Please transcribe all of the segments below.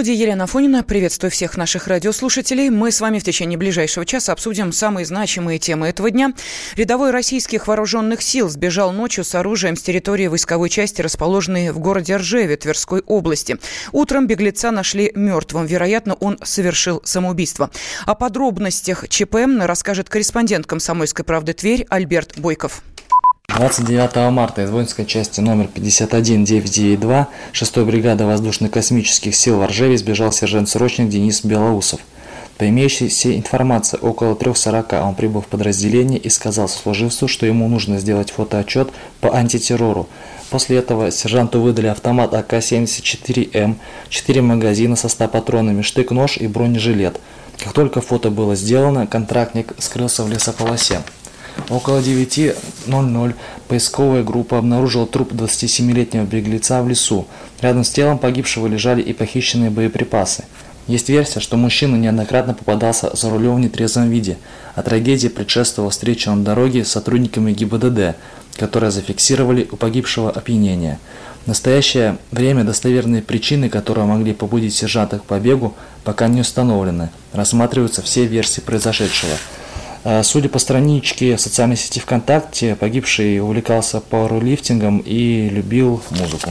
студии Елена Фонина. Приветствую всех наших радиослушателей. Мы с вами в течение ближайшего часа обсудим самые значимые темы этого дня. Рядовой российских вооруженных сил сбежал ночью с оружием с территории войсковой части, расположенной в городе Ржеве Тверской области. Утром беглеца нашли мертвым. Вероятно, он совершил самоубийство. О подробностях ЧП расскажет корреспондент «Комсомольской правды Тверь» Альберт Бойков. 29 марта из воинской части номер 51992 6-й бригады воздушно-космических сил в Ржеве сбежал сержант-срочник Денис Белоусов. По имеющейся информации, около 3.40 он прибыл в подразделение и сказал сослуживцу, что ему нужно сделать фотоотчет по антитеррору. После этого сержанту выдали автомат АК-74М, 4 магазина со 100 патронами, штык-нож и бронежилет. Как только фото было сделано, контрактник скрылся в лесополосе. Около 9.00 поисковая группа обнаружила труп 27-летнего беглеца в лесу. Рядом с телом погибшего лежали и похищенные боеприпасы. Есть версия, что мужчина неоднократно попадался за рулем в нетрезвом виде, а трагедии предшествовала встреча на дороге с сотрудниками ГИБДД, которые зафиксировали у погибшего опьянение. В настоящее время достоверные причины, которые могли побудить сержанта к побегу, пока не установлены. Рассматриваются все версии произошедшего – судя по страничке социальной сети ВКонтакте, погибший увлекался пауэрлифтингом и любил музыку.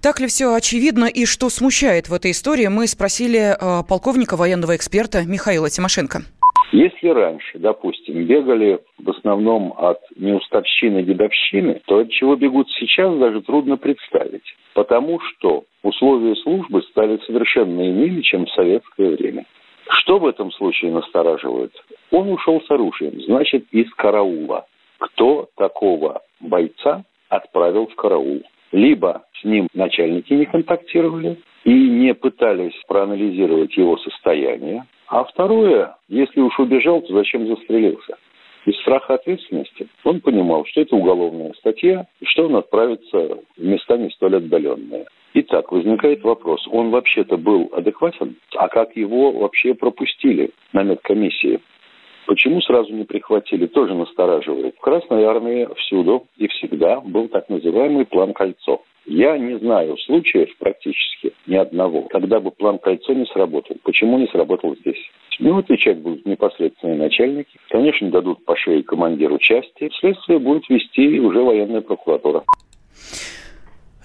Так ли все очевидно и что смущает в этой истории, мы спросили э, полковника военного эксперта Михаила Тимошенко. Если раньше, допустим, бегали в основном от неуставщины дедовщины, то от чего бегут сейчас, даже трудно представить. Потому что условия службы стали совершенно иными, чем в советское время. Что в этом случае настораживает? Он ушел с оружием, значит, из караула. Кто такого бойца отправил в караул? Либо с ним начальники не контактировали и не пытались проанализировать его состояние. А второе, если уж убежал, то зачем застрелился? Из страха ответственности он понимал, что это уголовная статья, и что он отправится в места не столь отдаленные. Итак, возникает вопрос, он вообще-то был адекватен? А как его вообще пропустили на медкомиссии? Почему сразу не прихватили, тоже настораживает. В Красной Армии всюду и всегда был так называемый план «Кольцо». Я не знаю случаев практически ни одного, когда бы план «Кольцо» не сработал. Почему не сработал здесь? Ну, отвечать будут непосредственные начальники. Конечно, дадут по шее командиру части. Следствие будет вести уже военная прокуратура.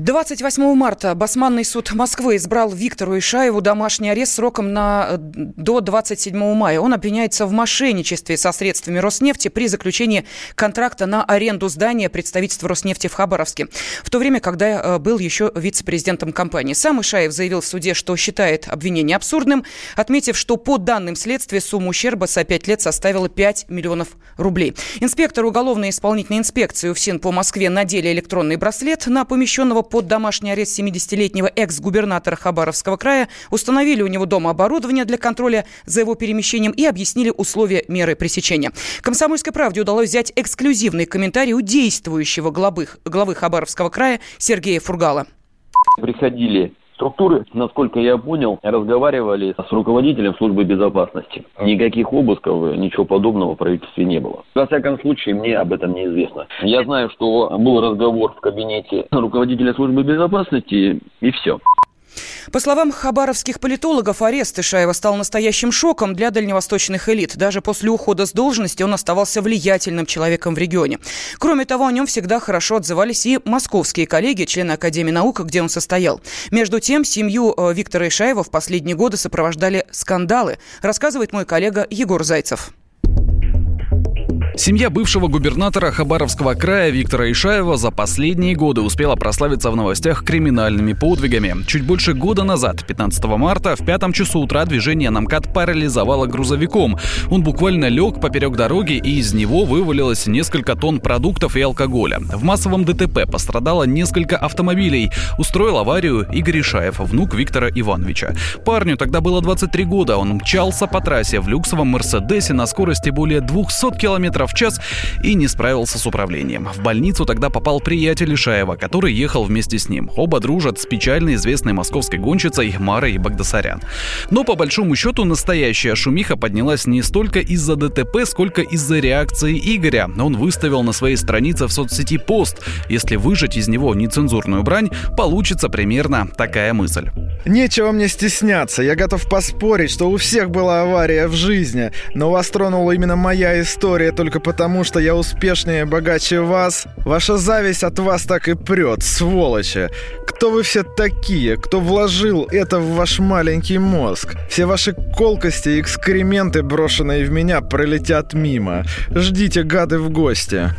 28 марта Басманный суд Москвы избрал Виктору Ишаеву домашний арест сроком на, э, до 27 мая. Он обвиняется в мошенничестве со средствами Роснефти при заключении контракта на аренду здания представительства Роснефти в Хабаровске. В то время, когда э, был еще вице-президентом компании. Сам Ишаев заявил в суде, что считает обвинение абсурдным, отметив, что по данным следствия сумма ущерба за 5 лет составила 5 миллионов рублей. Инспектор уголовной исполнительной инспекции УФСИН по Москве надели электронный браслет на помещенного под домашний арест 70-летнего экс-губернатора Хабаровского края, установили у него дома оборудование для контроля за его перемещением и объяснили условия меры пресечения. «Комсомольской правде» удалось взять эксклюзивный комментарий у действующего главы, главы Хабаровского края Сергея Фургала. Приходили структуры, насколько я понял, разговаривали с руководителем службы безопасности. Никаких обысков, ничего подобного в правительстве не было. Во всяком случае, мне об этом неизвестно. Я знаю, что был разговор в кабинете руководителя службы безопасности, и все. По словам хабаровских политологов, арест Ишаева стал настоящим шоком для дальневосточных элит. Даже после ухода с должности он оставался влиятельным человеком в регионе. Кроме того, о нем всегда хорошо отзывались и московские коллеги, члены Академии наук, где он состоял. Между тем, семью э, Виктора Ишаева в последние годы сопровождали скандалы, рассказывает мой коллега Егор Зайцев. Семья бывшего губернатора Хабаровского края Виктора Ишаева за последние годы успела прославиться в новостях криминальными подвигами. Чуть больше года назад, 15 марта, в пятом часу утра движение на МКАД парализовало грузовиком. Он буквально лег поперек дороги, и из него вывалилось несколько тонн продуктов и алкоголя. В массовом ДТП пострадало несколько автомобилей. Устроил аварию Игорь Ишаев, внук Виктора Ивановича. Парню тогда было 23 года. Он мчался по трассе в люксовом Мерседесе на скорости более 200 км в час и не справился с управлением. В больницу тогда попал приятель Ишаева, который ехал вместе с ним. Оба дружат с печально известной московской гонщицей Марой Багдасарян. Но по большому счету настоящая шумиха поднялась не столько из-за ДТП, сколько из-за реакции Игоря. Он выставил на своей странице в соцсети пост. Если выжать из него нецензурную брань, получится примерно такая мысль. Нечего мне стесняться. Я готов поспорить, что у всех была авария в жизни. Но вас тронула именно моя история только потому, что я успешнее и богаче вас. Ваша зависть от вас так и прет, сволочи. Кто вы все такие? Кто вложил это в ваш маленький мозг? Все ваши колкости и экскременты, брошенные в меня, пролетят мимо. Ждите, гады, в гости.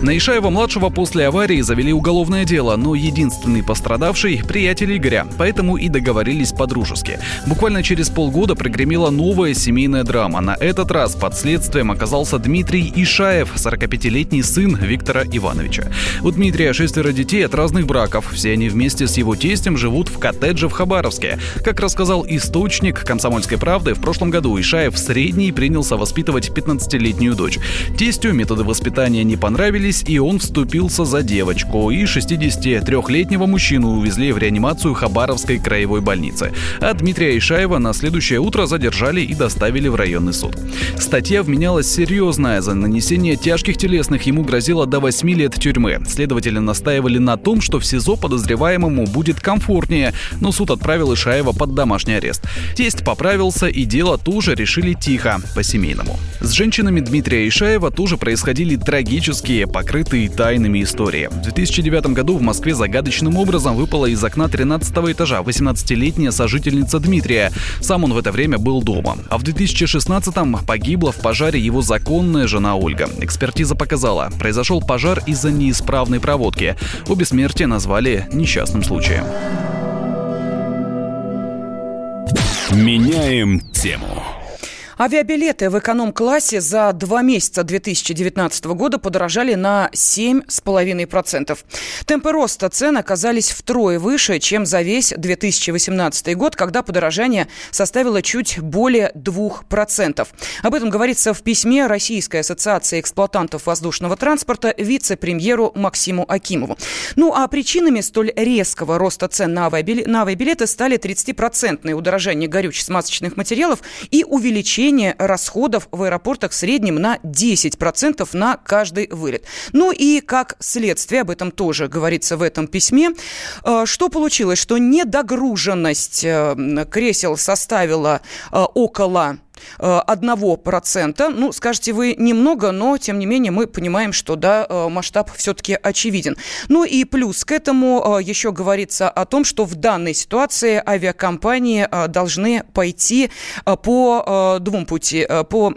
На Ишаева-младшего после аварии завели уголовное дело, но единственный пострадавший – приятель Игоря, поэтому и договорились по-дружески. Буквально через полгода прогремела новая семейная драма. На этот раз под следствием оказался Дмитрий Ишаев, 45-летний сын Виктора Ивановича. У Дмитрия шестеро детей от разных браков. Все они вместе с его тестем живут в коттедже в Хабаровске. Как рассказал источник «Комсомольской правды», в прошлом году Ишаев средний принялся воспитывать 15-летнюю дочь. Тестю методы воспитания не понравились, разошлись, и он вступился за девочку. И 63-летнего мужчину увезли в реанимацию Хабаровской краевой больницы. А Дмитрия Ишаева на следующее утро задержали и доставили в районный суд. Статья вменялась серьезная. За нанесение тяжких телесных ему грозило до 8 лет тюрьмы. Следователи настаивали на том, что в СИЗО подозреваемому будет комфортнее, но суд отправил Ишаева под домашний арест. Тесть поправился, и дело тоже решили тихо, по-семейному. С женщинами Дмитрия Ишаева тоже происходили трагические покрытые тайнами истории. В 2009 году в Москве загадочным образом выпала из окна 13 этажа 18-летняя сожительница Дмитрия. Сам он в это время был дома. А в 2016-м погибла в пожаре его законная жена Ольга. Экспертиза показала, произошел пожар из-за неисправной проводки. Обе смерти назвали несчастным случаем. Меняем тему. Авиабилеты в эконом-классе за два месяца 2019 года подорожали на 7,5%. Темпы роста цен оказались втрое выше, чем за весь 2018 год, когда подорожание составило чуть более 2%. Об этом говорится в письме Российской ассоциации эксплуатантов воздушного транспорта вице-премьеру Максиму Акимову. Ну а причинами столь резкого роста цен на авиабилеты стали 30-процентное удорожание горюче-смазочных материалов и увеличение увеличение расходов в аэропортах в среднем на 10% на каждый вылет. Ну и как следствие, об этом тоже говорится в этом письме, э, что получилось, что недогруженность э, кресел составила э, около 1%. Ну, скажете вы немного, но, тем не менее, мы понимаем, что, да, э, масштаб все-таки очевиден. Ну и плюс к этому э, еще говорится о том, что в данной ситуации авиакомпании э, должны пойти по двум пути, по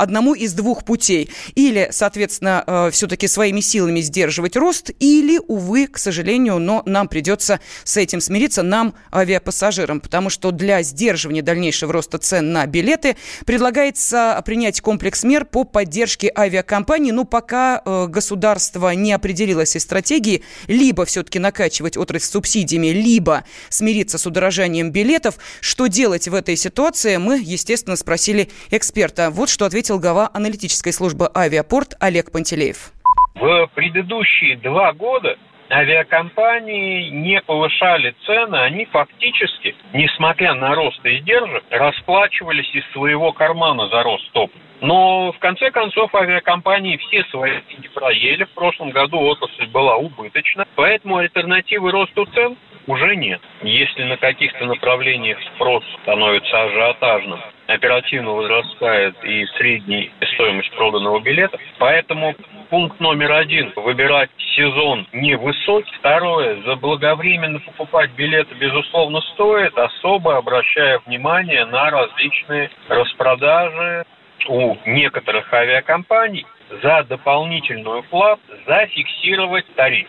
одному из двух путей. Или, соответственно, э, все-таки своими силами сдерживать рост, или, увы, к сожалению, но нам придется с этим смириться, нам, авиапассажирам, потому что для сдерживания дальнейшего роста цен на билеты предлагается принять комплекс мер по поддержке авиакомпаний, но пока э, государство не определилось из стратегии, либо все-таки накачивать отрасль субсидиями, либо смириться с удорожанием билетов. Что делать в этой ситуации, мы, естественно, спросили эксперта. Вот что ответил ответил глава аналитической службы «Авиапорт» Олег Пантелеев. В предыдущие два года авиакомпании не повышали цены, они фактически, несмотря на рост издержек, расплачивались из своего кармана за рост топлива. Но в конце концов авиакомпании все свои деньги проели. В прошлом году отрасль была убыточна, поэтому альтернативы росту цен уже нет. Если на каких-то направлениях спрос становится ажиотажным, оперативно возрастает и средняя стоимость проданного билета. Поэтому пункт номер один – выбирать сезон невысокий. Второе – заблаговременно покупать билеты, безусловно, стоит, особо обращая внимание на различные распродажи у некоторых авиакомпаний за дополнительную плату зафиксировать тариф.